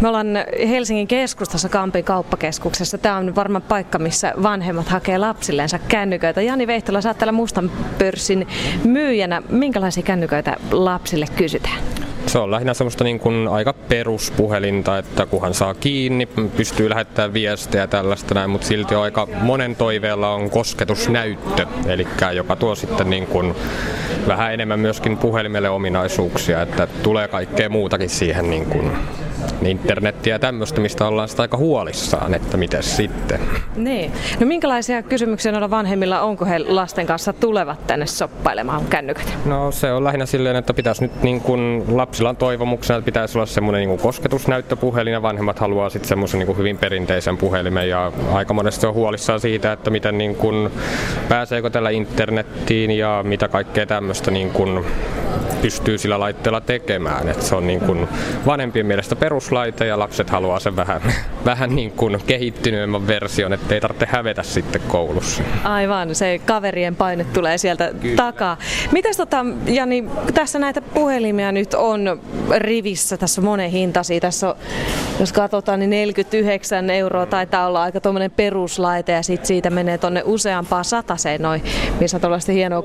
Me ollaan Helsingin keskustassa Kampin kauppakeskuksessa. Tämä on varmaan paikka, missä vanhemmat hakee lapsillensa kännyköitä. Jani Vehtola, sä oot täällä mustan pörssin myyjänä. Minkälaisia kännyköitä lapsille kysytään? Se on lähinnä semmoista niin kuin aika peruspuhelinta, että kunhan saa kiinni, pystyy lähettämään viestejä ja tällaista näin, mutta silti on aika monen toiveella on kosketusnäyttö, eli joka tuo sitten niin kuin vähän enemmän myöskin puhelimelle ominaisuuksia, että tulee kaikkea muutakin siihen niin kuin internettiä ja tämmöistä, mistä ollaan sitä aika huolissaan, että miten sitten. Niin. No minkälaisia kysymyksiä noilla vanhemmilla onko he lasten kanssa tulevat tänne soppailemaan kännykät? No se on lähinnä silleen, että pitäisi nyt niin kuin lapsilla on toivomuksena, että pitäisi olla semmoinen niin kosketusnäyttöpuhelin ja vanhemmat haluaa sitten semmoisen niin hyvin perinteisen puhelimen ja aika monesti on huolissaan siitä, että miten niin kuin, pääseekö tällä internettiin ja mitä kaikkea tämmöistä niin kuin, pystyy sillä laitteella tekemään. Et se on niin kuin vanhempien mielestä peruslaite ja lapset haluaa sen vähän, vähän niin kuin kehittyneemmän version, ettei tarvitse hävetä sitten koulussa. Aivan, se kaverien paine tulee sieltä Kyllä. takaa. Mitäs tota, Jani, tässä näitä puhelimia nyt on rivissä, tässä monen hintasi. Tässä on, jos katsotaan, niin 49 euroa taitaa olla aika tuommoinen peruslaite ja sitten siitä menee tonne useampaa sataseen noin, missä tuollaista hienoa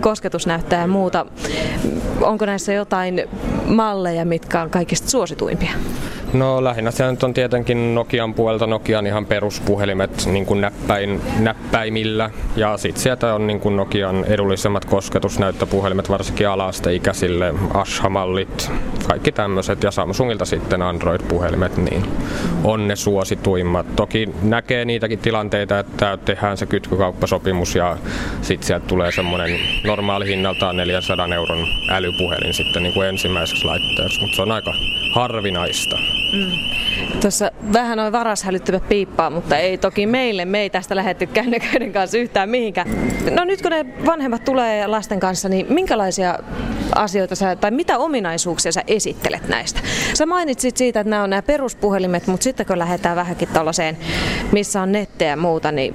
kosketusnäyttää ja muuta onko näissä jotain malleja, mitkä on kaikista suosituimpia? Bye. No lähinnä se nyt on tietenkin Nokian puolelta Nokian ihan peruspuhelimet niin kuin näppäin, näppäimillä. Ja sitten sieltä on niin kuin Nokian edullisemmat kosketusnäyttöpuhelimet, varsinkin alasteikäisille, Asha-mallit, kaikki tämmöiset. Ja Samsungilta sitten Android-puhelimet, niin on ne suosituimmat. Toki näkee niitäkin tilanteita, että tehdään se kytkykauppasopimus ja sitten sieltä tulee semmoinen normaali hinnaltaan 400 euron älypuhelin sitten niin kuin ensimmäiseksi laitteeksi, mutta se on aika harvinaista. Mm. Tuossa vähän noin varashälyttävät piippaa, mutta ei toki meille. Me ei tästä lähetty kännyköiden kanssa yhtään mihinkään. No nyt kun ne vanhemmat tulee lasten kanssa, niin minkälaisia asioita sä, tai mitä ominaisuuksia sä esittelet näistä? Sä mainitsit siitä, että nämä on nämä peruspuhelimet, mutta sitten kun lähdetään vähänkin tällaiseen, missä on nettiä ja muuta, niin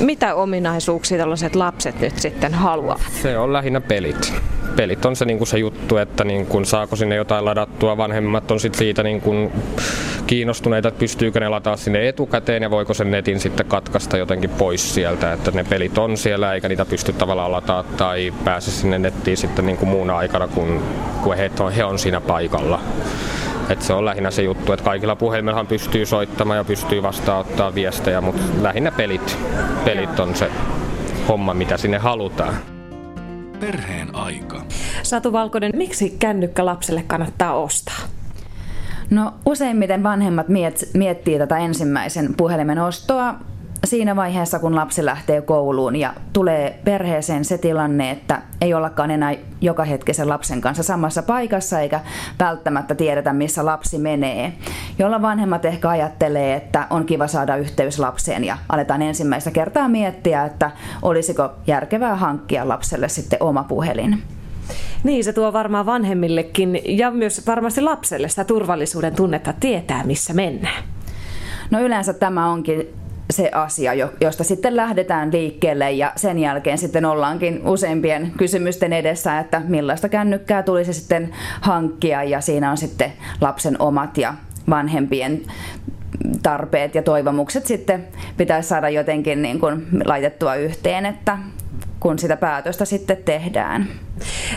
mitä ominaisuuksia tällaiset lapset nyt sitten haluavat? Se on lähinnä pelit pelit on se, niin kuin se juttu, että niin kuin, saako sinne jotain ladattua. Vanhemmat on sit siitä niin kuin, kiinnostuneita, että pystyykö ne lataa sinne etukäteen ja voiko sen netin sitten katkaista jotenkin pois sieltä, että ne pelit on siellä eikä niitä pysty tavallaan lataa tai pääse sinne nettiin sitten niin kuin muuna aikana, kun, kun he, on, he on siinä paikalla. Et se on lähinnä se juttu, että kaikilla puhelimellahan pystyy soittamaan ja pystyy vastaanottaa viestejä, mutta lähinnä pelit, pelit on se homma, mitä sinne halutaan. Perheen aika. Satu Valkonen, miksi kännykkä lapselle kannattaa ostaa? No useimmiten vanhemmat miet, miettii tätä ensimmäisen puhelimen ostoa siinä vaiheessa, kun lapsi lähtee kouluun ja tulee perheeseen se tilanne, että ei ollakaan enää joka hetkisen lapsen kanssa samassa paikassa eikä välttämättä tiedetä, missä lapsi menee. Jolla vanhemmat ehkä ajattelee, että on kiva saada yhteys lapseen ja aletaan ensimmäistä kertaa miettiä, että olisiko järkevää hankkia lapselle sitten oma puhelin. Niin, se tuo varmaan vanhemmillekin ja myös varmasti lapselle sitä turvallisuuden tunnetta tietää, missä mennään. No yleensä tämä onkin se asia, josta sitten lähdetään liikkeelle ja sen jälkeen sitten ollaankin useimpien kysymysten edessä, että millaista kännykkää tulisi sitten hankkia ja siinä on sitten lapsen omat ja vanhempien tarpeet ja toivomukset sitten pitäisi saada jotenkin niin kuin laitettua yhteen, että kun sitä päätöstä sitten tehdään.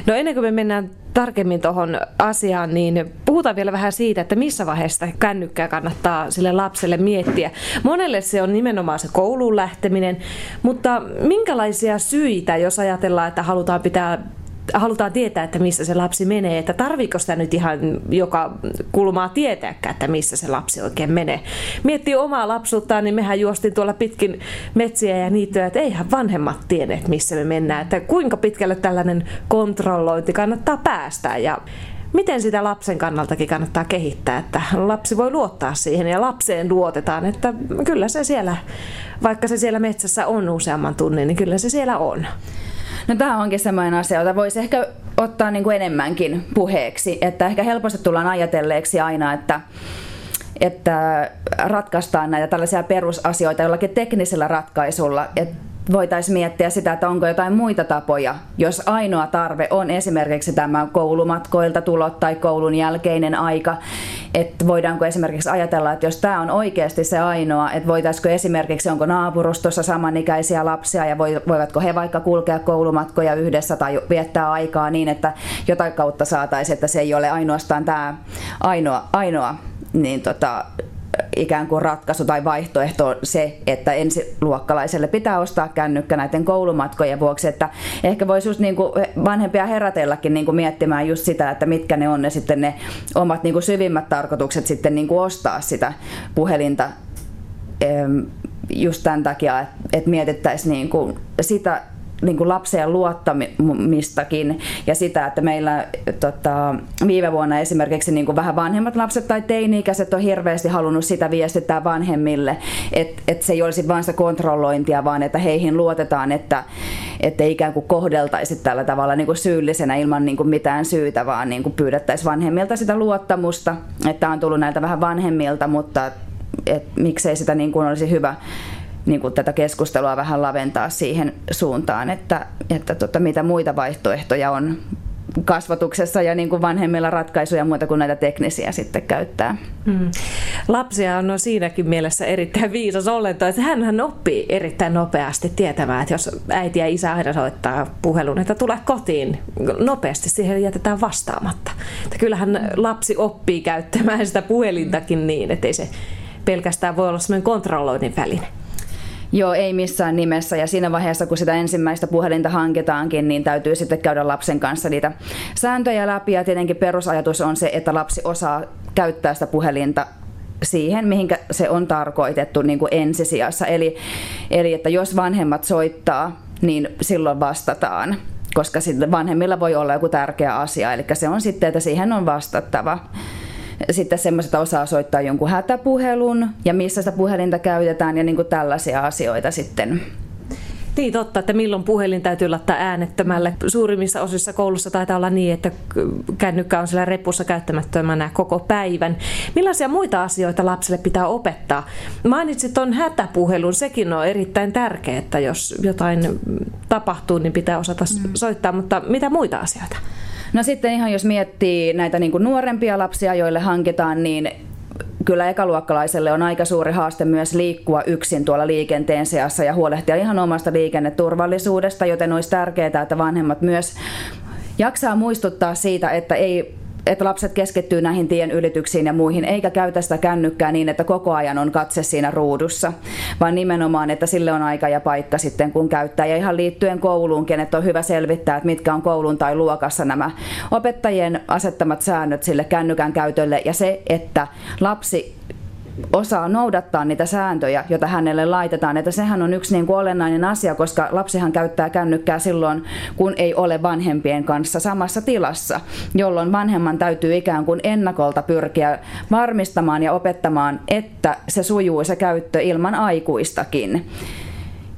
No ennen kuin me mennään tarkemmin tuohon asiaan, niin puhutaan vielä vähän siitä, että missä vaiheessa kännykkää kannattaa sille lapselle miettiä. Monelle se on nimenomaan se kouluun lähteminen, mutta minkälaisia syitä, jos ajatellaan, että halutaan pitää halutaan tietää, että missä se lapsi menee, että tarviiko sitä nyt ihan joka kulmaa tietääkään, että missä se lapsi oikein menee. Miettii omaa lapsuuttaan, niin mehän juostiin tuolla pitkin metsiä ja niittyjä, että eihän vanhemmat tienneet, missä me mennään, että kuinka pitkälle tällainen kontrollointi kannattaa päästä ja miten sitä lapsen kannaltakin kannattaa kehittää, että lapsi voi luottaa siihen ja lapseen luotetaan, että kyllä se siellä, vaikka se siellä metsässä on useamman tunnin, niin kyllä se siellä on. No tämä onkin sellainen asia, jota voisi ehkä ottaa niin kuin enemmänkin puheeksi, että ehkä helposti tullaan ajatelleeksi aina, että että ratkaistaan näitä tällaisia perusasioita jollakin teknisellä ratkaisulla. Että voitaisiin miettiä sitä, että onko jotain muita tapoja, jos ainoa tarve on esimerkiksi tämä koulumatkoilta tulot tai koulun jälkeinen aika, että voidaanko esimerkiksi ajatella, että jos tämä on oikeasti se ainoa, että voitaisiko esimerkiksi, onko naapurustossa samanikäisiä lapsia ja voivatko he vaikka kulkea koulumatkoja yhdessä tai viettää aikaa niin, että jotain kautta saataisiin, että se ei ole ainoastaan tämä ainoa, ainoa niin tota, ikään kuin ratkaisu tai vaihtoehto on se, että ensiluokkalaiselle pitää ostaa kännykkä näiden koulumatkojen vuoksi, että ehkä voisi just niin kuin vanhempia herätelläkin niin kuin miettimään just sitä, että mitkä ne on ne sitten ne omat niin kuin syvimmät tarkoitukset sitten niin kuin ostaa sitä puhelinta. Just tämän takia, että mietittäisiin niin kuin sitä niin kuin lapseen luottamistakin ja sitä, että meillä tota, viime vuonna esimerkiksi niin kuin vähän vanhemmat lapset tai teini-ikäiset on hirveästi halunnut sitä viestittää vanhemmille, että et se ei olisi vain sitä kontrollointia, vaan että heihin luotetaan, että että ikään kuin kohdeltaisi tällä tavalla niin kuin syyllisenä ilman niin kuin mitään syytä, vaan niin kuin pyydettäisiin vanhemmilta sitä luottamusta, että on tullut näiltä vähän vanhemmilta, mutta et miksei sitä niin kuin olisi hyvä niin kuin tätä keskustelua vähän laventaa siihen suuntaan, että, että tota, mitä muita vaihtoehtoja on kasvatuksessa ja niin kuin vanhemmilla ratkaisuja muuta kuin näitä teknisiä sitten käyttää. Mm. Lapsia on no siinäkin mielessä erittäin viisas olento, että hän oppii erittäin nopeasti tietämään, että jos äiti ja isä aina soittaa puhelun, että tule kotiin, nopeasti siihen jätetään vastaamatta. Että kyllähän lapsi oppii käyttämään sitä puhelintakin niin, että ei se pelkästään voi olla sellainen kontrolloinnin väline. Joo, ei missään nimessä. Ja siinä vaiheessa, kun sitä ensimmäistä puhelinta hankitaankin, niin täytyy sitten käydä lapsen kanssa niitä sääntöjä läpi. Ja tietenkin perusajatus on se, että lapsi osaa käyttää sitä puhelinta siihen, mihinkä se on tarkoitettu niin kuin ensisijassa. Eli, eli että jos vanhemmat soittaa, niin silloin vastataan koska vanhemmilla voi olla joku tärkeä asia. Eli se on sitten, että siihen on vastattava sitten semmoiset osaa soittaa jonkun hätäpuhelun ja missä sitä puhelinta käytetään ja niin kuin tällaisia asioita sitten niin totta, että milloin puhelin täytyy laittaa äänettömälle. Suurimmissa osissa koulussa taitaa olla niin, että kännykkä on siellä repussa käyttämättömänä koko päivän. Millaisia muita asioita lapselle pitää opettaa? Mainitsit tuon hätäpuhelun, sekin on erittäin tärkeää, että jos jotain tapahtuu, niin pitää osata mm. soittaa, mutta mitä muita asioita? No sitten ihan jos miettii näitä niin kuin nuorempia lapsia, joille hankitaan, niin kyllä ekaluokkalaiselle on aika suuri haaste myös liikkua yksin tuolla liikenteen seassa ja huolehtia ihan omasta liikenneturvallisuudesta, joten olisi tärkeää, että vanhemmat myös jaksaa muistuttaa siitä, että ei että lapset keskittyy näihin tien ylityksiin ja muihin, eikä käytä sitä kännykkää niin, että koko ajan on katse siinä ruudussa, vaan nimenomaan, että sille on aika ja paikka sitten, kun käyttää. Ja ihan liittyen kouluunkin, että on hyvä selvittää, että mitkä on koulun tai luokassa nämä opettajien asettamat säännöt sille kännykän käytölle ja se, että lapsi osaa noudattaa niitä sääntöjä, joita hänelle laitetaan. Että sehän on yksi niin kuin olennainen asia, koska lapsihan käyttää kännykkää silloin, kun ei ole vanhempien kanssa samassa tilassa, jolloin vanhemman täytyy ikään kuin ennakolta pyrkiä varmistamaan ja opettamaan, että se sujuu se käyttö ilman aikuistakin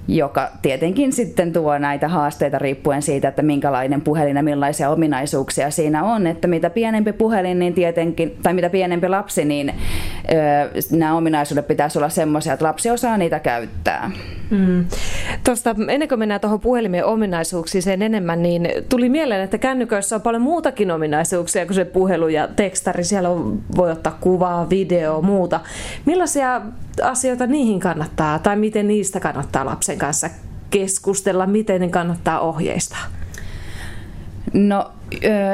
joka tietenkin sitten tuo näitä haasteita riippuen siitä, että minkälainen puhelin ja millaisia ominaisuuksia siinä on. Että mitä pienempi puhelin, niin tietenkin, tai mitä pienempi lapsi, niin ö, nämä ominaisuudet pitäisi olla semmoisia, että lapsi osaa niitä käyttää. Mm. Tuosta, ennen kuin mennään tuohon puhelimen ominaisuuksiin sen enemmän, niin tuli mieleen, että kännyköissä on paljon muutakin ominaisuuksia kuin se puhelu ja tekstari. Siellä on, voi ottaa kuvaa, video, muuta. Millaisia asioita niihin kannattaa, tai miten niistä kannattaa lapsen kanssa keskustella, miten ne kannattaa ohjeistaa? No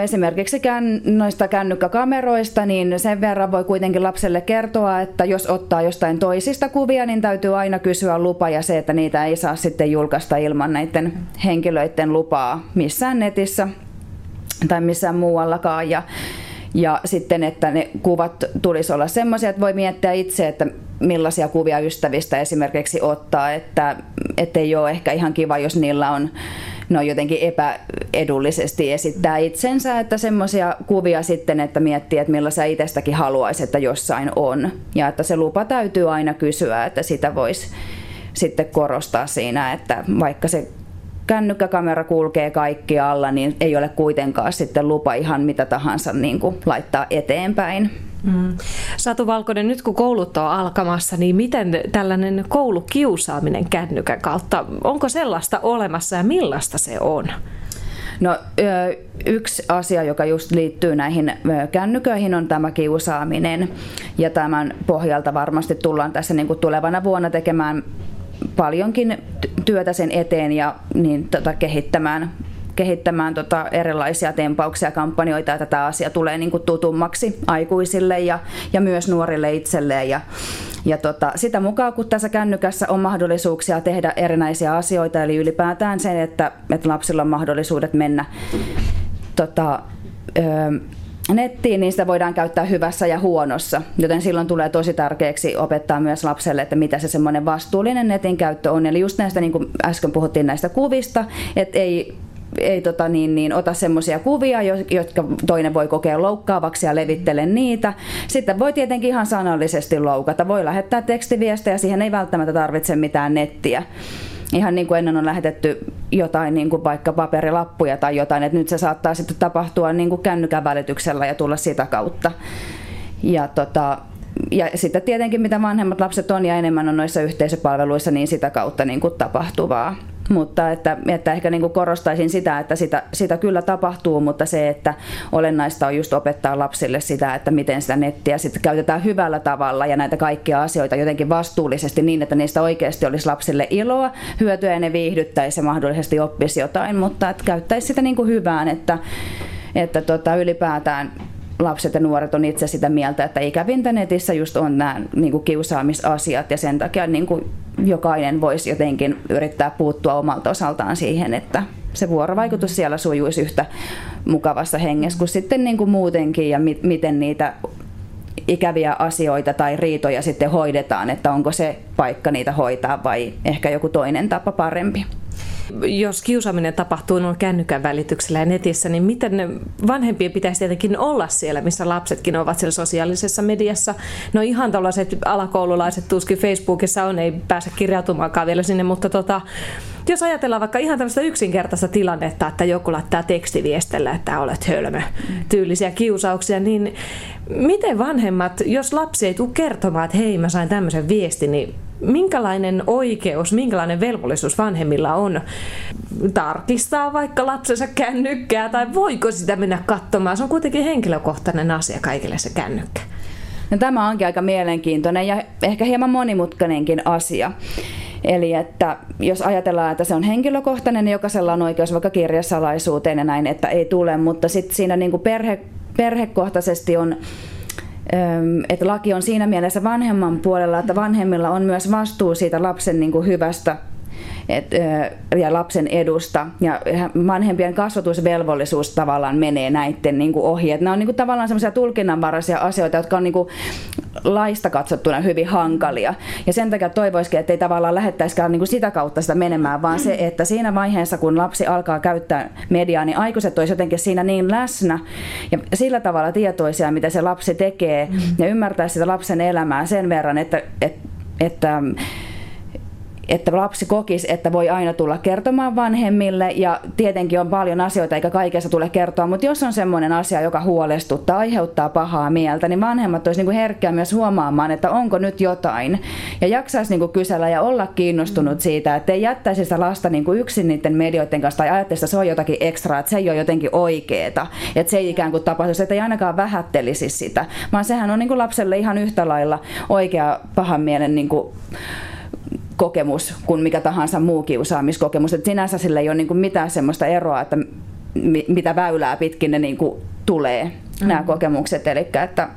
esimerkiksi noista kännykkäkameroista, niin sen verran voi kuitenkin lapselle kertoa, että jos ottaa jostain toisista kuvia, niin täytyy aina kysyä lupa ja se, että niitä ei saa sitten julkaista ilman näiden henkilöiden lupaa missään netissä tai missään muuallakaan. Ja, ja sitten, että ne kuvat tulisi olla semmoisia, että voi miettiä itse, että millaisia kuvia ystävistä esimerkiksi ottaa, että ei ole ehkä ihan kiva, jos niillä on no jotenkin epäedullisesti esittää itsensä, että semmoisia kuvia sitten, että miettii, että millaisia itsestäkin haluaisi, että jossain on. Ja että se lupa täytyy aina kysyä, että sitä voisi sitten korostaa siinä, että vaikka se kännykkäkamera kulkee kaikki alla, niin ei ole kuitenkaan sitten lupa ihan mitä tahansa niin kuin laittaa eteenpäin. Mm. Satu Valkonen, nyt kun koulut on alkamassa, niin miten tällainen koulukiusaaminen kännykän kautta, onko sellaista olemassa ja millaista se on? No yksi asia, joka just liittyy näihin kännyköihin on tämä kiusaaminen ja tämän pohjalta varmasti tullaan tässä niin kuin tulevana vuonna tekemään paljonkin työtä sen eteen ja niin, tota, kehittämään kehittämään tota erilaisia tempauksia kampanjoita, että tämä asia tulee niin kuin tutummaksi aikuisille ja, ja myös nuorille itselleen. Ja, ja tota, sitä mukaan, kun tässä kännykässä on mahdollisuuksia tehdä erinäisiä asioita, eli ylipäätään se, että, että lapsilla on mahdollisuudet mennä tota, ö, nettiin, niin sitä voidaan käyttää hyvässä ja huonossa. Joten silloin tulee tosi tärkeäksi opettaa myös lapselle, että mitä se semmoinen vastuullinen netin käyttö on. Eli just näistä, niin kuin äsken puhuttiin näistä kuvista, että ei ei tota niin, niin, ota semmoisia kuvia, jotka toinen voi kokea loukkaavaksi ja levittele niitä. Sitten voi tietenkin ihan sanallisesti loukata. Voi lähettää tekstiviestejä, siihen ei välttämättä tarvitse mitään nettiä ihan niin kuin ennen on lähetetty jotain niin kuin vaikka paperilappuja tai jotain, että nyt se saattaa sitten tapahtua niin kuin kännykän välityksellä ja tulla sitä kautta. Ja, tota, ja sitten tietenkin mitä vanhemmat lapset on ja enemmän on noissa yhteisöpalveluissa, niin sitä kautta niin kuin tapahtuvaa mutta että, että ehkä niin kuin korostaisin sitä, että sitä, sitä kyllä tapahtuu, mutta se, että olennaista on just opettaa lapsille sitä, että miten sitä nettiä sitten käytetään hyvällä tavalla ja näitä kaikkia asioita jotenkin vastuullisesti niin, että niistä oikeasti olisi lapsille iloa, hyötyä ja ne viihdyttäisi ja mahdollisesti oppisi jotain, mutta että käyttäisi sitä niin kuin hyvään, että, että tota, ylipäätään lapset ja nuoret on itse sitä mieltä, että ikävintä netissä just on nämä niin kuin kiusaamisasiat ja sen takia niin kuin jokainen voisi jotenkin yrittää puuttua omalta osaltaan siihen, että se vuorovaikutus siellä sujuisi yhtä mukavassa hengessä kuin sitten niin kuin muutenkin ja mi- miten niitä ikäviä asioita tai riitoja sitten hoidetaan, että onko se paikka niitä hoitaa vai ehkä joku toinen tapa parempi jos kiusaaminen tapahtuu noin kännykän välityksellä ja netissä, niin miten vanhempien pitäisi tietenkin olla siellä, missä lapsetkin ovat siellä sosiaalisessa mediassa. No ihan tällaiset alakoululaiset tuskin Facebookissa on, ei pääse kirjautumaankaan vielä sinne, mutta tota, jos ajatellaan vaikka ihan tällaista yksinkertaista tilannetta, että joku laittaa tekstiviestellä, että olet hölmö, tyylisiä kiusauksia, niin miten vanhemmat, jos lapsi ei tule kertomaan, että hei mä sain tämmöisen viestin, niin minkälainen oikeus, minkälainen velvollisuus vanhemmilla on tarkistaa vaikka lapsensa kännykkää tai voiko sitä mennä katsomaan? Se on kuitenkin henkilökohtainen asia kaikille se kännykkä. No, tämä onkin aika mielenkiintoinen ja ehkä hieman monimutkainenkin asia. Eli että jos ajatellaan, että se on henkilökohtainen, niin jokaisella on oikeus vaikka kirjasalaisuuteen ja näin, että ei tule, mutta sitten siinä niin kuin perhe, perhekohtaisesti on että laki on siinä mielessä vanhemman puolella, että vanhemmilla on myös vastuu siitä lapsen niin kuin hyvästä et, ja lapsen edusta. Ja vanhempien kasvatusvelvollisuus tavallaan menee näiden niin kuin ohi. Et nämä on niin kuin tavallaan semmoisia tulkinnanvaraisia asioita, jotka on niin kuin laista katsottuna hyvin hankalia. Ja sen takia toivoisikin, että ei tavallaan lähettäisikään niin kuin sitä kautta sitä menemään, vaan se, että siinä vaiheessa, kun lapsi alkaa käyttää mediaa, niin aikuiset olisivat jotenkin siinä niin läsnä ja sillä tavalla tietoisia, mitä se lapsi tekee ja ymmärtää sitä lapsen elämää sen verran, että, että, että että lapsi kokisi, että voi aina tulla kertomaan vanhemmille ja tietenkin on paljon asioita eikä kaikessa tule kertoa, mutta jos on semmoinen asia, joka huolestuttaa, aiheuttaa pahaa mieltä, niin vanhemmat olisi niin herkkiä myös huomaamaan, että onko nyt jotain. Ja jaksaisi niin kysellä ja olla kiinnostunut siitä, että ei jättäisi sitä lasta niin yksin niiden medioiden kanssa tai ajattelisi, että se on jotakin ekstraa, että se ei ole jotenkin oikeeta, että se ei ikään kuin tapahtuisi, että ei ainakaan vähättelisi sitä, vaan sehän on niin lapselle ihan yhtä lailla oikea pahan mielen niin kuin kokemus kuin mikä tahansa muu kiusaamiskokemus. Et sinänsä sillä ei ole niin mitään sellaista eroa, että mitä väylää pitkin ne niin tulee mm-hmm. nämä kokemukset. Eli että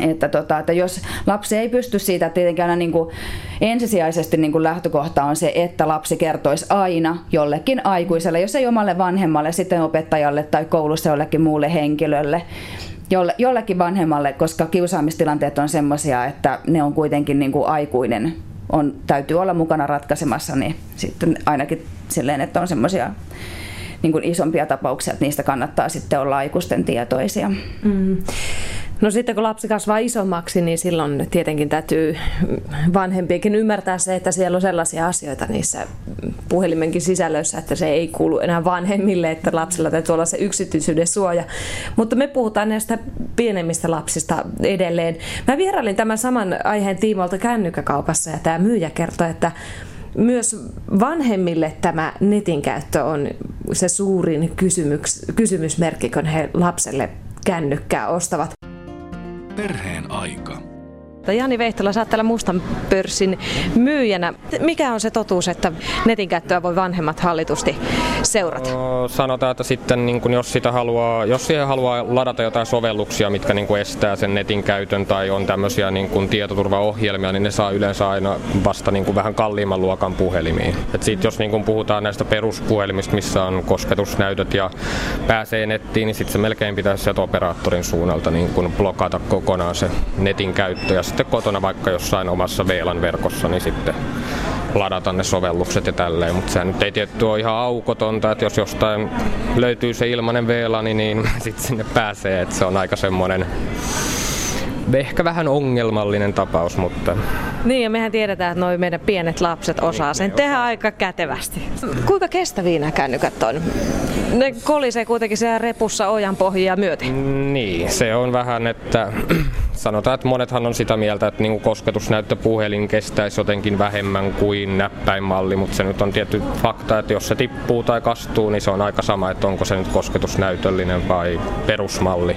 että, tota, että jos lapsi ei pysty siitä, että tietenkin aina niin kuin ensisijaisesti niin kuin lähtökohta on se, että lapsi kertoisi aina jollekin aikuiselle, jos ei omalle vanhemmalle, sitten opettajalle tai koulussa jollekin muulle henkilölle, jolle, jollekin vanhemmalle, koska kiusaamistilanteet on sellaisia, että ne on kuitenkin niin kuin aikuinen on, täytyy olla mukana ratkaisemassa, niin sitten ainakin silleen, että on semmoisia niin isompia tapauksia, että niistä kannattaa sitten olla aikuisten tietoisia. Mm. No sitten kun lapsi kasvaa isommaksi, niin silloin tietenkin täytyy vanhempienkin ymmärtää se, että siellä on sellaisia asioita niissä puhelimenkin sisällöissä, että se ei kuulu enää vanhemmille, että lapsilla täytyy olla se yksityisyyden suoja. Mutta me puhutaan näistä pienemmistä lapsista edelleen. Mä vierailin tämän saman aiheen tiimoilta kännykkäkaupassa ja tämä myyjä kertoi, että myös vanhemmille tämä netin käyttö on se suurin kysymys, kysymysmerkki, kun he lapselle kännykkää ostavat. Perheen aika. Jani Vehtola, sä oot täällä mustan pörssin myyjänä. Mikä on se totuus, että netin käyttöä voi vanhemmat hallitusti seurata? No, sanotaan, että sitten niin kun jos, sitä haluaa, jos siihen haluaa ladata jotain sovelluksia, mitkä niin estää sen netin käytön tai on tämmöisiä niin kun tietoturvaohjelmia, niin ne saa yleensä aina vasta niin vähän kalliimman luokan puhelimiin. Et sit, jos niin kun puhutaan näistä peruspuhelimista, missä on kosketusnäytöt ja pääsee nettiin, niin sitten se melkein pitäisi sieltä operaattorin suunnalta niin kun blokata kokonaan se netin käyttö ja sitten kotona vaikka jossain omassa VLAN-verkossa, niin sitten ladata ne sovellukset ja tälleen, mutta sehän nyt ei tietty ole ihan aukotonta, että jos jostain löytyy se ilmainen VLAN, niin sitten sinne pääsee, että se on aika semmoinen ehkä vähän ongelmallinen tapaus, mutta... Niin, ja mehän tiedetään, että noi meidän pienet lapset osaa sen tehdä aika kätevästi. Kuinka kestäviä nämä kännykät on? Ne kolisee kuitenkin siellä repussa ojan pohjia myöten. Niin, se on vähän, että sanotaan, että monethan on sitä mieltä, että niin kosketusnäyttöpuhelin kestäisi jotenkin vähemmän kuin näppäinmalli, mutta se nyt on tietty fakta, että jos se tippuu tai kastuu, niin se on aika sama, että onko se nyt kosketusnäytöllinen vai perusmalli.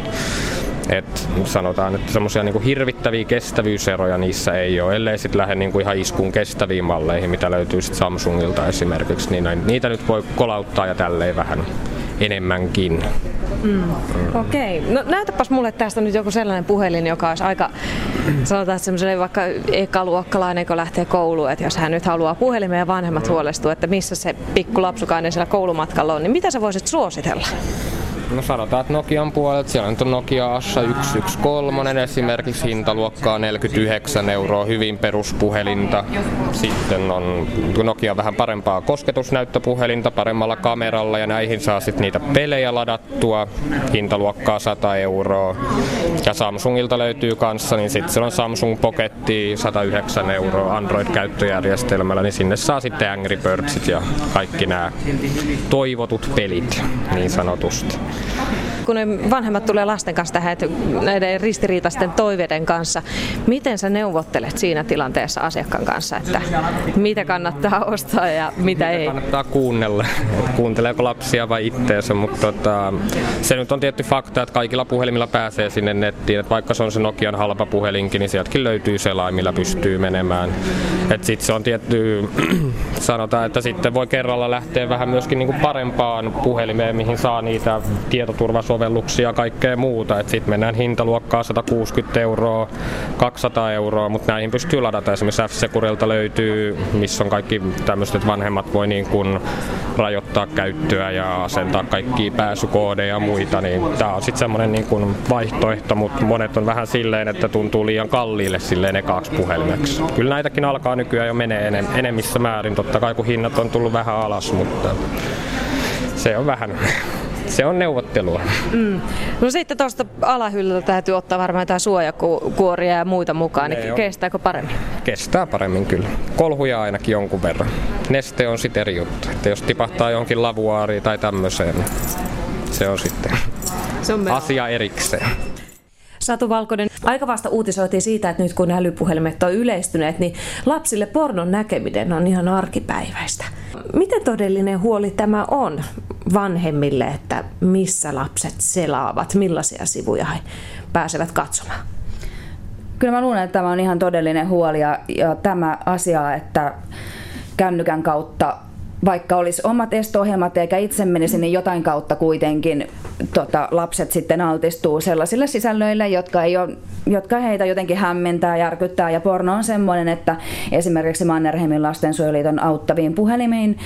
Et sanotaan, että semmoisia niin hirvittäviä kestävyyseroja niissä ei ole, ellei sitten lähde niin kuin ihan iskuun kestäviin malleihin, mitä löytyy sit Samsungilta esimerkiksi, niin niitä nyt voi kolauttaa ja tälleen vähän enemmänkin. Mm. Okei. Okay. No näytäpäs mulle tästä nyt joku sellainen puhelin, joka olisi aika, sanotaan semmoiselle vaikka ekaluokkalainen, kun lähtee kouluun, että jos hän nyt haluaa puhelimeen ja vanhemmat huolestuu, että missä se pikku lapsukainen siellä koulumatkalla on, niin mitä sä voisit suositella? No sanotaan, että Nokian puolelta siellä on Nokia Asha 113 esimerkiksi hintaluokkaa 49 euroa, hyvin peruspuhelinta. Sitten on Nokia vähän parempaa kosketusnäyttöpuhelinta paremmalla kameralla ja näihin saa sitten niitä pelejä ladattua, hintaluokkaa 100 euroa. Ja Samsungilta löytyy kanssa, niin sitten siellä on Samsung Pocketti 109 euroa Android-käyttöjärjestelmällä, niin sinne saa sitten Angry Birdsit ja kaikki nämä toivotut pelit niin sanotusti Okay. Kun ne vanhemmat tulee lasten kanssa tähän, että näiden ristiriitaisten toiveiden kanssa, miten sä neuvottelet siinä tilanteessa asiakkaan kanssa, että mitä kannattaa ostaa ja mitä ei? Kannattaa kuunnella, että kuunteleeko lapsia vai itteensä, mutta tota, se nyt on tietty fakta, että kaikilla puhelimilla pääsee sinne nettiin, että vaikka se on se Nokian halpa puhelinkin, niin sieltäkin löytyy selain, millä pystyy menemään. Sitten se on tietty, sanotaan, että sitten voi kerralla lähteä vähän myöskin niinku parempaan puhelimeen, mihin saa niitä tietoturvasovelluksia ja kaikkea muuta. Sitten mennään hintaluokkaa 160 euroa, 200 euroa, mutta näihin pystyy ladata. Esimerkiksi F-Securilta löytyy, missä on kaikki tämmöiset, että vanhemmat voi niin kuin rajoittaa käyttöä ja asentaa kaikki pääsykoodeja ja muita. Niin tämä on sitten semmoinen niin vaihtoehto, mutta monet on vähän silleen, että tuntuu liian kalliille silleen ekaaksi puhelimeksi. Kyllä näitäkin alkaa nykyään jo menee enemmissä määrin, totta kai kun hinnat on tullut vähän alas, mutta se on vähän se on neuvottelua. Mm. No sitten tuosta alahyllyltä täytyy ottaa varmaan jotain suojakuoria ja muita mukaan, niin ne kestääkö paremmin? Kestää paremmin kyllä. Kolhuja ainakin jonkun verran. Neste on sitten eri juttu. Että jos tipahtaa jonkin lavuaariin tai tämmöiseen, niin se on sitten se on asia erikseen. Satu Valkonen, aika vasta uutisoitiin siitä, että nyt kun älypuhelimet on yleistyneet, niin lapsille pornon näkeminen on ihan arkipäiväistä. Miten todellinen huoli tämä on vanhemmille, että missä lapset selaavat, millaisia sivuja he pääsevät katsomaan? Kyllä mä luulen, että tämä on ihan todellinen huoli ja, ja tämä asia, että kännykän kautta vaikka olisi omat esto-ohjelmat eikä itse menisi, niin jotain kautta kuitenkin tota, lapset sitten altistuu sellaisille sisällöille, jotka, ei ole, jotka heitä jotenkin hämmentää, järkyttää. Ja porno on semmoinen, että esimerkiksi Mannerheimin lastensuojeliiton auttaviin puhelimiin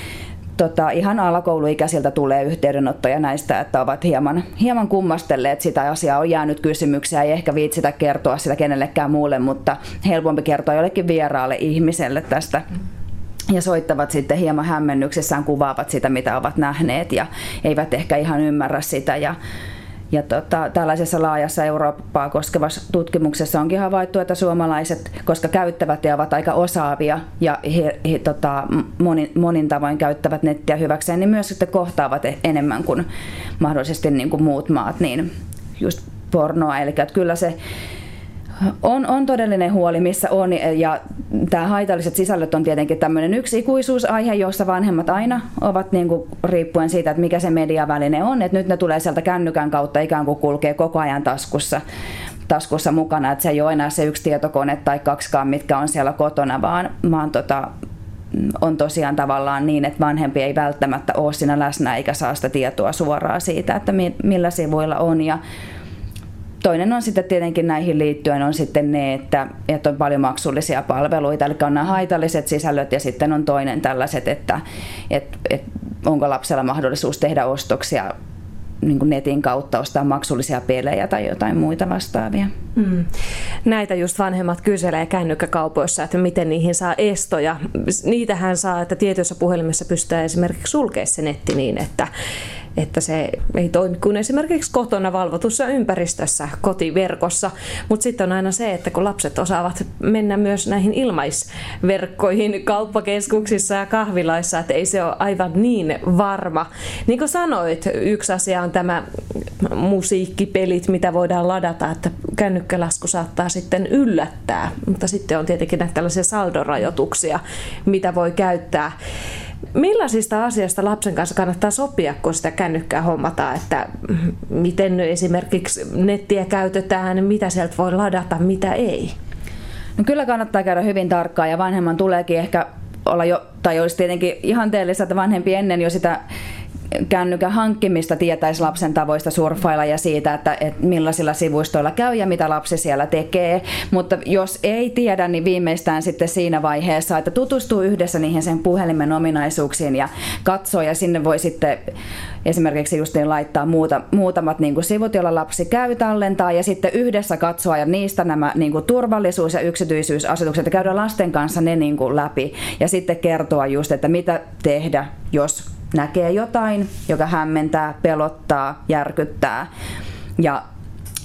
tota, ihan alakouluikäisiltä tulee yhteydenottoja näistä, että ovat hieman, hieman kummastelleet sitä asiaa. On jäänyt kysymyksiä, ei ehkä viitsitä kertoa sitä kenellekään muulle, mutta helpompi kertoa jollekin vieraalle ihmiselle tästä ja soittavat sitten hieman hämmennyksessään, kuvaavat sitä, mitä ovat nähneet ja eivät ehkä ihan ymmärrä sitä. Ja, ja tota, tällaisessa laajassa Eurooppaa koskevassa tutkimuksessa onkin havaittu, että suomalaiset, koska käyttävät ja ovat aika osaavia ja he, he, tota, monin, monin tavoin käyttävät nettiä hyväkseen, niin myös sitten kohtaavat enemmän kuin mahdollisesti niin kuin muut maat, niin just pornoa. Eli että kyllä se On, on todellinen huoli, missä on, ja tämä haitalliset sisällöt on tietenkin tämmöinen yksi ikuisuusaihe, jossa vanhemmat aina ovat niin kuin, riippuen siitä, että mikä se mediaväline on, että nyt ne tulee sieltä kännykän kautta ikään kuin kulkee koko ajan taskussa taskussa mukana, että se ei ole enää se yksi tietokone tai kaksikaan, mitkä on siellä kotona, vaan, vaan tota, on tosiaan tavallaan niin, että vanhempi ei välttämättä ole siinä läsnä eikä saa sitä tietoa suoraan siitä, että millä sivuilla on. Ja toinen on sitten tietenkin näihin liittyen on sitten ne, että, että on paljon maksullisia palveluita, eli on nämä haitalliset sisällöt ja sitten on toinen tällaiset, että, että, että onko lapsella mahdollisuus tehdä ostoksia niin kuin netin kautta ostaa maksullisia pelejä tai jotain muita vastaavia. Mm. Näitä just vanhemmat kyselee kännykkäkaupoissa, että miten niihin saa estoja. Niitähän saa, että tietyissä puhelimessa pystytään esimerkiksi sulkemaan se netti niin, että että se ei toimi kuin esimerkiksi kotona valvotussa ympäristössä, kotiverkossa. Mutta sitten on aina se, että kun lapset osaavat mennä myös näihin ilmaisverkkoihin kauppakeskuksissa ja kahvilaissa, että ei se ole aivan niin varma. Niin kuin sanoit, yksi asia on tämä musiikkipelit, mitä voidaan ladata, että kännykkälasku saattaa sitten yllättää, mutta sitten on tietenkin näitä tällaisia saldorajoituksia, mitä voi käyttää. Millaisista asiasta lapsen kanssa kannattaa sopia, kun sitä kännykkää hommataan, että miten esimerkiksi nettiä käytetään, mitä sieltä voi ladata, mitä ei? No kyllä kannattaa käydä hyvin tarkkaan ja vanhemman tuleekin ehkä olla jo, tai olisi tietenkin ihanteellista, että vanhempi ennen jo sitä kännykän hankkimista tietäisi lapsen tavoista surffailla ja siitä, että, että millaisilla sivustoilla käy ja mitä lapsi siellä tekee. Mutta jos ei tiedä, niin viimeistään sitten siinä vaiheessa, että tutustuu yhdessä niihin sen puhelimen ominaisuuksiin ja katsoo ja sinne voi sitten esimerkiksi just niin laittaa muuta, muutamat niin kuin sivut, joilla lapsi käy tallentaa ja sitten yhdessä katsoa ja niistä nämä niin kuin turvallisuus- ja yksityisyysasetukset ja käydä lasten kanssa ne niin kuin läpi ja sitten kertoa just, että mitä tehdä, jos näkee jotain, joka hämmentää, pelottaa, järkyttää. Ja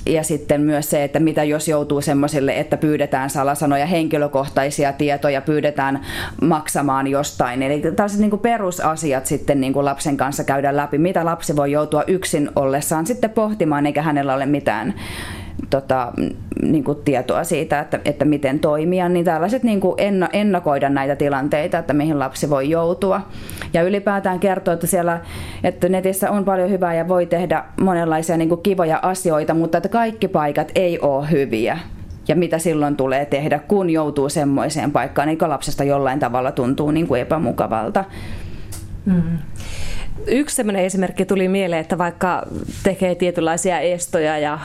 ja sitten myös se, että mitä jos joutuu semmoisille, että pyydetään salasanoja, henkilökohtaisia tietoja, pyydetään maksamaan jostain. Eli tällaiset niin perusasiat sitten niin kuin lapsen kanssa käydä läpi, mitä lapsi voi joutua yksin ollessaan sitten pohtimaan, eikä hänellä ole mitään tota, niin kuin tietoa siitä, että, että miten toimia, niin tällaiset niin kuin ennakoida näitä tilanteita, että mihin lapsi voi joutua. Ja ylipäätään kertoa, että siellä että netissä on paljon hyvää ja voi tehdä monenlaisia niin kuin kivoja asioita, mutta että kaikki paikat ei ole hyviä ja mitä silloin tulee tehdä, kun joutuu semmoiseen paikkaan, niin lapsesta jollain tavalla tuntuu niin kuin epämukavalta. Mm. Yksi sellainen esimerkki tuli mieleen, että vaikka tekee tietynlaisia estoja ja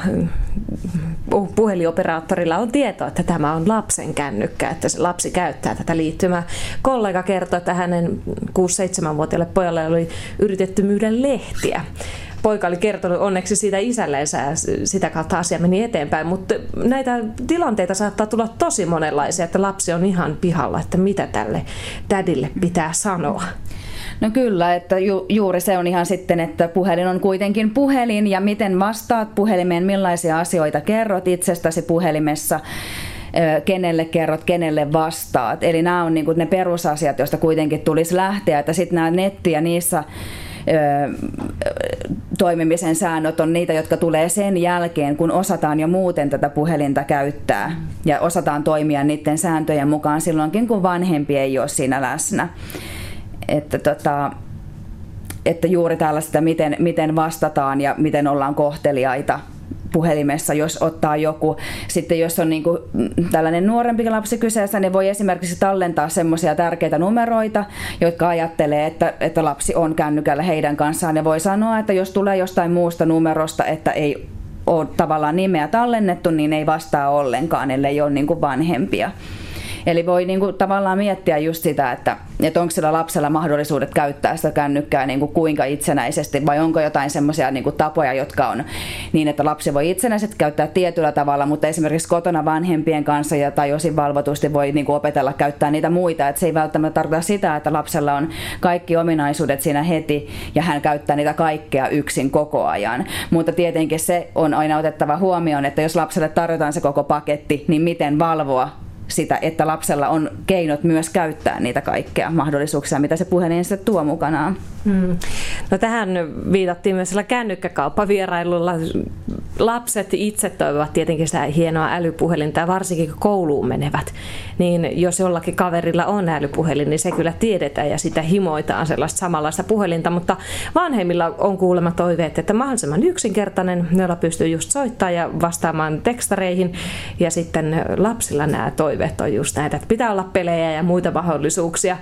puhelioperaattorilla on tietoa, että tämä on lapsen kännykkä, että se lapsi käyttää tätä liittymää. Kollega kertoi, että hänen 6-7-vuotiaalle pojalle oli yritetty myydä lehtiä poika oli kertonut onneksi siitä isälleensä ja sitä kautta asia meni eteenpäin. Mutta näitä tilanteita saattaa tulla tosi monenlaisia, että lapsi on ihan pihalla, että mitä tälle tädille pitää sanoa. No kyllä, että ju, juuri se on ihan sitten, että puhelin on kuitenkin puhelin ja miten vastaat puhelimeen, millaisia asioita kerrot itsestäsi puhelimessa kenelle kerrot, kenelle vastaat. Eli nämä on niin ne perusasiat, joista kuitenkin tulisi lähteä, että sitten nämä netti ja niissä toimimisen säännöt on niitä, jotka tulee sen jälkeen, kun osataan jo muuten tätä puhelinta käyttää ja osataan toimia niiden sääntöjen mukaan silloinkin, kun vanhempi ei ole siinä läsnä että, tota, että juuri tällaista, miten, miten vastataan ja miten ollaan kohteliaita puhelimessa, jos ottaa joku. Sitten jos on niin kuin tällainen nuorempi lapsi kyseessä, niin voi esimerkiksi tallentaa semmoisia tärkeitä numeroita, jotka ajattelee, että, että lapsi on kännykällä heidän kanssaan. Ja voi sanoa, että jos tulee jostain muusta numerosta, että ei ole tavallaan nimeä tallennettu, niin ei vastaa ollenkaan, ellei ole niin kuin vanhempia. Eli voi niin kuin tavallaan miettiä just sitä, että, että onko sillä lapsella mahdollisuudet käyttää sitä kännykkää niin kuin kuinka itsenäisesti vai onko jotain semmoisia niin tapoja, jotka on niin, että lapsi voi itsenäisesti käyttää tietyllä tavalla, mutta esimerkiksi kotona vanhempien kanssa ja tai osin valvotusti voi niin kuin opetella käyttää niitä muita. Että se ei välttämättä tarkoita sitä, että lapsella on kaikki ominaisuudet siinä heti ja hän käyttää niitä kaikkea yksin koko ajan. Mutta tietenkin se on aina otettava huomioon, että jos lapselle tarjotaan se koko paketti, niin miten valvoa sitä, että lapsella on keinot myös käyttää niitä kaikkea mahdollisuuksia, mitä se puhelin sitten tuo mukanaan. Hmm. No tähän viitattiin myös kännykkäkauppavierailulla lapset itse toivovat tietenkin sitä hienoa älypuhelinta varsinkin kun kouluun menevät, niin jos jollakin kaverilla on älypuhelin, niin se kyllä tiedetään ja sitä himoitaan sellaista samanlaista puhelinta, mutta vanhemmilla on kuulemma toiveet, että mahdollisimman yksinkertainen, jolla pystyy just soittamaan ja vastaamaan tekstareihin ja sitten lapsilla nämä toiveet on just näitä, että pitää olla pelejä ja muita mahdollisuuksia.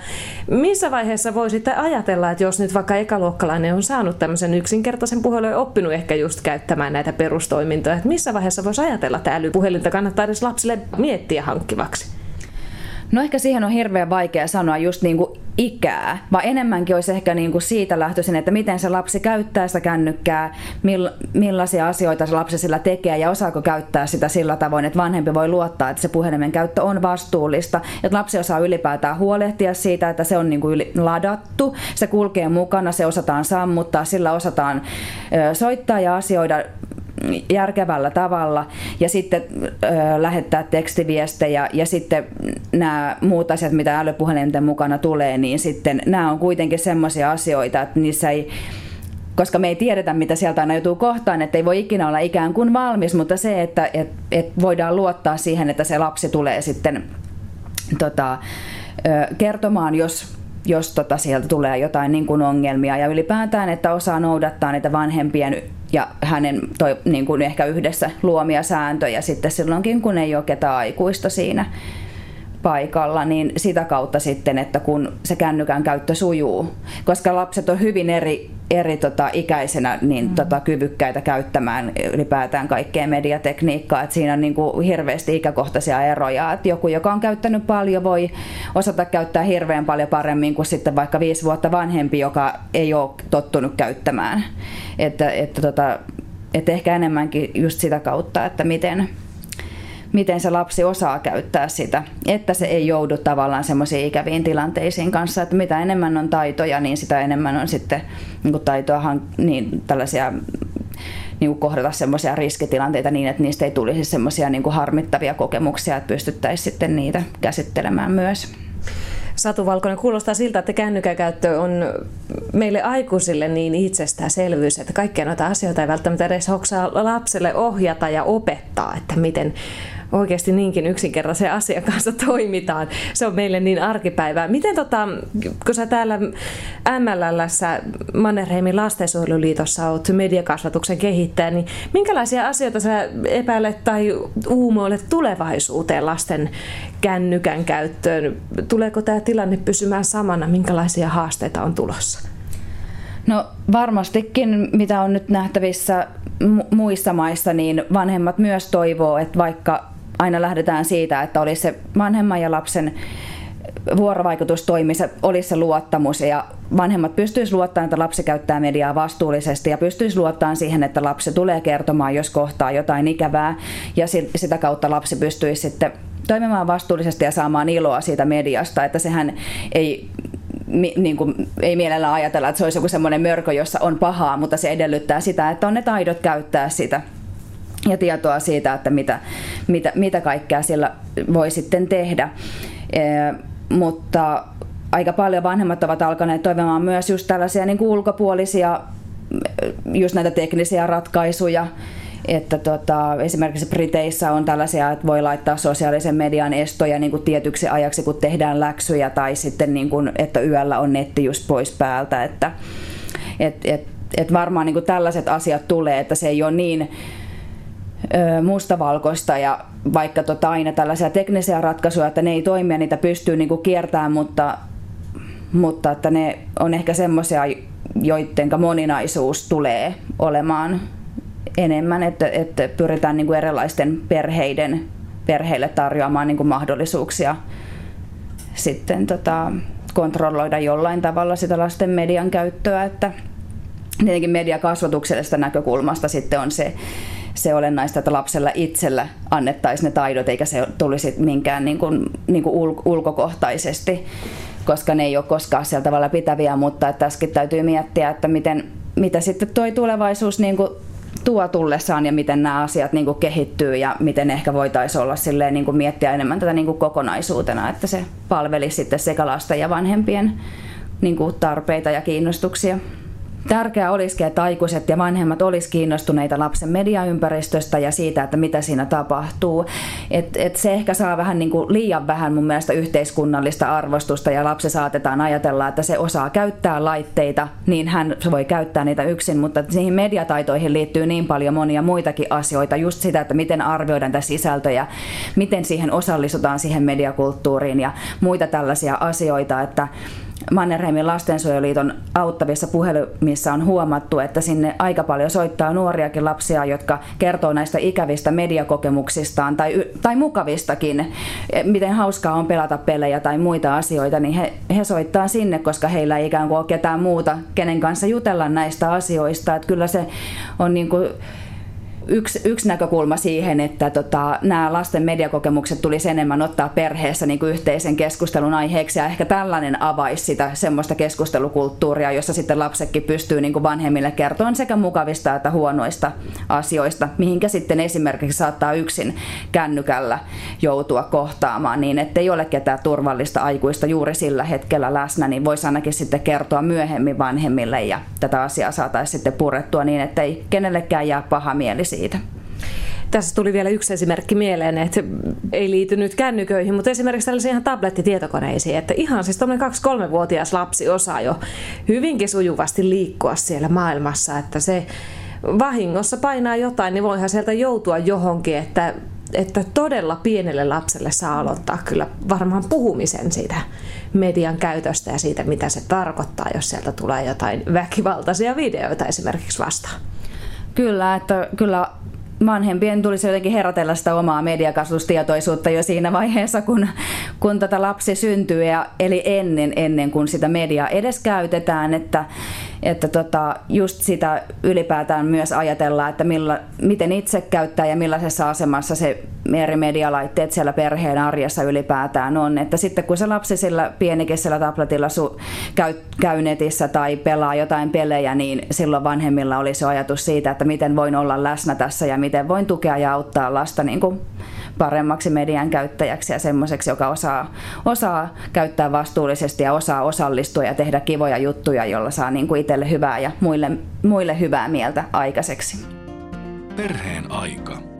Missä vaiheessa voisitte ajatella, että jos nyt vaikka ekaluokkalainen on saanut tämmöisen yksinkertaisen puhelun ja oppinut ehkä just käyttämään näitä perustoimintoja, että missä vaiheessa voisi ajatella, että älypuhelinta kannattaa edes lapsille miettiä hankkivaksi? No ehkä siihen on hirveän vaikea sanoa just niin kuin ikää, vaan enemmänkin olisi ehkä niin kuin siitä lähtöisin, että miten se lapsi käyttää sitä kännykkää, millaisia asioita se lapsi sillä tekee ja osaako käyttää sitä sillä tavoin, että vanhempi voi luottaa, että se puhelimen käyttö on vastuullista, että lapsi osaa ylipäätään huolehtia siitä, että se on niin kuin ladattu, se kulkee mukana, se osataan sammuttaa, sillä osataan soittaa ja asioida järkevällä tavalla ja sitten ö, lähettää tekstiviestejä ja sitten nämä muut asiat, mitä älypuhelinten mukana tulee, niin sitten nämä on kuitenkin semmoisia asioita, että niissä ei koska me ei tiedetä, mitä sieltä aina joutuu kohtaan, että ei voi ikinä olla ikään kuin valmis, mutta se, että et, et voidaan luottaa siihen, että se lapsi tulee sitten tota, kertomaan, jos jos tota sieltä tulee jotain niin kuin ongelmia. Ja ylipäätään, että osaa noudattaa niitä vanhempien ja hänen toi, niin kuin ehkä yhdessä luomia sääntöjä sitten silloinkin, kun ei ole ketään aikuista siinä paikalla, niin sitä kautta sitten, että kun se kännykän käyttö sujuu, koska lapset on hyvin eri, eri tota, ikäisenä niin, mm. tota, kyvykkäitä käyttämään ylipäätään kaikkea mediatekniikkaa, että siinä on niin kuin, hirveästi ikäkohtaisia eroja, että joku, joka on käyttänyt paljon, voi osata käyttää hirveän paljon paremmin kuin sitten vaikka viisi vuotta vanhempi, joka ei ole tottunut käyttämään, että, että, tota, että ehkä enemmänkin just sitä kautta, että miten, miten se lapsi osaa käyttää sitä, että se ei joudu tavallaan semmoisiin ikäviin tilanteisiin kanssa, että mitä enemmän on taitoja, niin sitä enemmän on sitten niin taitoa, niin tällaisia niin kuin kohdata semmoisia riskitilanteita niin, että niistä ei tulisi semmoisia niin harmittavia kokemuksia, että pystyttäisiin sitten niitä käsittelemään myös. Satu Valkonen, kuulostaa siltä, että kännykäkäyttö on meille aikuisille niin itsestäänselvyys, että kaikkia noita asioita ei välttämättä edes hoksaa lapselle ohjata ja opettaa, että miten oikeasti niinkin yksinkertaisen asian kanssa toimitaan. Se on meille niin arkipäivää. Miten tota, kun sä täällä MLLssä Mannerheimin lastensuojeluliitossa oot mediakasvatuksen kehittäjä, niin minkälaisia asioita sä epäilet tai uumoilet tulevaisuuteen lasten kännykän käyttöön? Tuleeko tämä tilanne pysymään samana? Minkälaisia haasteita on tulossa? No varmastikin, mitä on nyt nähtävissä muissa maissa, niin vanhemmat myös toivoo, että vaikka aina lähdetään siitä, että olisi se vanhemman ja lapsen vuorovaikutus toimisi, olisi se luottamus. Ja vanhemmat pystyisivät luottamaan, että lapsi käyttää mediaa vastuullisesti ja pystyisivät luottamaan siihen, että lapsi tulee kertomaan, jos kohtaa jotain ikävää. Ja sitä kautta lapsi pystyisi sitten toimimaan vastuullisesti ja saamaan iloa siitä mediasta, että sehän ei niin kuin, ei mielellä ajatella, että se olisi joku semmoinen mörkö, jossa on pahaa, mutta se edellyttää sitä, että on ne taidot käyttää sitä ja tietoa siitä, että mitä, mitä, mitä kaikkea sillä voi sitten tehdä. Mutta aika paljon vanhemmat ovat alkaneet toivomaan myös just tällaisia niin kuin ulkopuolisia, just näitä teknisiä ratkaisuja, että tota, esimerkiksi Briteissä on tällaisia, että voi laittaa sosiaalisen median estoja niin kuin tietyksi ajaksi, kun tehdään läksyjä, tai sitten niin kuin, että yöllä on netti just pois päältä, että et, et, et varmaan niin kuin tällaiset asiat tulee, että se ei ole niin mustavalkoista ja vaikka tota aina tällaisia teknisiä ratkaisuja, että ne ei toimi ja niitä pystyy niinku kiertämään, mutta, mutta että ne on ehkä semmoisia, joiden moninaisuus tulee olemaan enemmän, että, että pyritään niinku erilaisten perheiden perheille tarjoamaan niinku mahdollisuuksia sitten tota, kontrolloida jollain tavalla sitä lasten median käyttöä, että tietenkin mediakasvatuksellisesta näkökulmasta sitten on se, se olennaista, että lapsella itsellä annettaisiin ne taidot, eikä se tulisi minkään niin kuin, niin kuin ul- ulkokohtaisesti, koska ne ei ole koskaan siellä tavalla pitäviä, mutta tässäkin täytyy miettiä, että miten, mitä sitten tuo tulevaisuus niin kuin tuo tullessaan ja miten nämä asiat niin kuin kehittyy ja miten ehkä voitaisiin olla silleen, niin kuin miettiä enemmän tätä niin kuin kokonaisuutena, että se palvelisi sitten sekä lasten ja vanhempien niin kuin tarpeita ja kiinnostuksia. Tärkeää olisikin, että aikuiset ja vanhemmat olisi kiinnostuneita lapsen mediaympäristöstä ja siitä, että mitä siinä tapahtuu. Et, et se ehkä saa vähän niin kuin liian vähän mun mielestä yhteiskunnallista arvostusta ja lapsi saatetaan ajatella, että se osaa käyttää laitteita, niin hän voi käyttää niitä yksin, mutta niihin mediataitoihin liittyy niin paljon monia muitakin asioita, just sitä, että miten arvioidaan tätä sisältöjä, miten siihen osallistutaan siihen mediakulttuuriin ja muita tällaisia asioita, että Mannerheimin lastensuojeliiton auttavissa puhelimissa on huomattu, että sinne aika paljon soittaa nuoriakin lapsia, jotka kertoo näistä ikävistä mediakokemuksistaan tai, tai mukavistakin, miten hauskaa on pelata pelejä tai muita asioita, niin he, he soittaa sinne, koska heillä ei ikään kuin ole ketään muuta, kenen kanssa jutella näistä asioista. Että kyllä se on niin kuin yksi, yksi näkökulma siihen, että tota, nämä lasten mediakokemukset tulisi enemmän ottaa perheessä niin kuin yhteisen keskustelun aiheeksi. Ja ehkä tällainen avaisi sitä semmoista keskustelukulttuuria, jossa sitten lapsetkin pystyy niin kuin vanhemmille kertomaan sekä mukavista että huonoista asioista, mihinkä sitten esimerkiksi saattaa yksin kännykällä joutua kohtaamaan niin, että ei ole ketään turvallista aikuista juuri sillä hetkellä läsnä, niin voisi ainakin sitten kertoa myöhemmin vanhemmille ja tätä asiaa saataisiin sitten purettua niin, että ei kenellekään jää paha mieli siitä. Tässä tuli vielä yksi esimerkki mieleen, että ei liity nyt kännyköihin, mutta esimerkiksi tällaisiin ihan tablettitietokoneisiin, että ihan siis tuommoinen 2-3-vuotias lapsi osaa jo hyvinkin sujuvasti liikkua siellä maailmassa, että se vahingossa painaa jotain, niin voihan sieltä joutua johonkin, että että todella pienelle lapselle saa aloittaa kyllä varmaan puhumisen siitä median käytöstä ja siitä, mitä se tarkoittaa, jos sieltä tulee jotain väkivaltaisia videoita esimerkiksi vastaan. Kyllä, että kyllä vanhempien tulisi jotenkin herätellä sitä omaa mediakasvatustietoisuutta jo siinä vaiheessa, kun, kun tätä lapsi syntyy, ja, eli ennen, ennen kuin sitä mediaa edes käytetään, että, että tota, just sitä ylipäätään myös ajatellaan, että milla, miten itse käyttää ja millaisessa asemassa se eri medialaitteet siellä perheen arjessa ylipäätään on. Että sitten kun se lapsi sillä pienikisellä tabletilla su, käy, käy netissä tai pelaa jotain pelejä, niin silloin vanhemmilla olisi ajatus siitä, että miten voin olla läsnä tässä ja miten voin tukea ja auttaa lasta niin kuin paremmaksi median käyttäjäksi ja semmoiseksi, joka osaa, osaa käyttää vastuullisesti ja osaa osallistua ja tehdä kivoja juttuja, jolla saa niin kuin itselle hyvää ja muille, muille hyvää mieltä aikaiseksi. Perheen aika.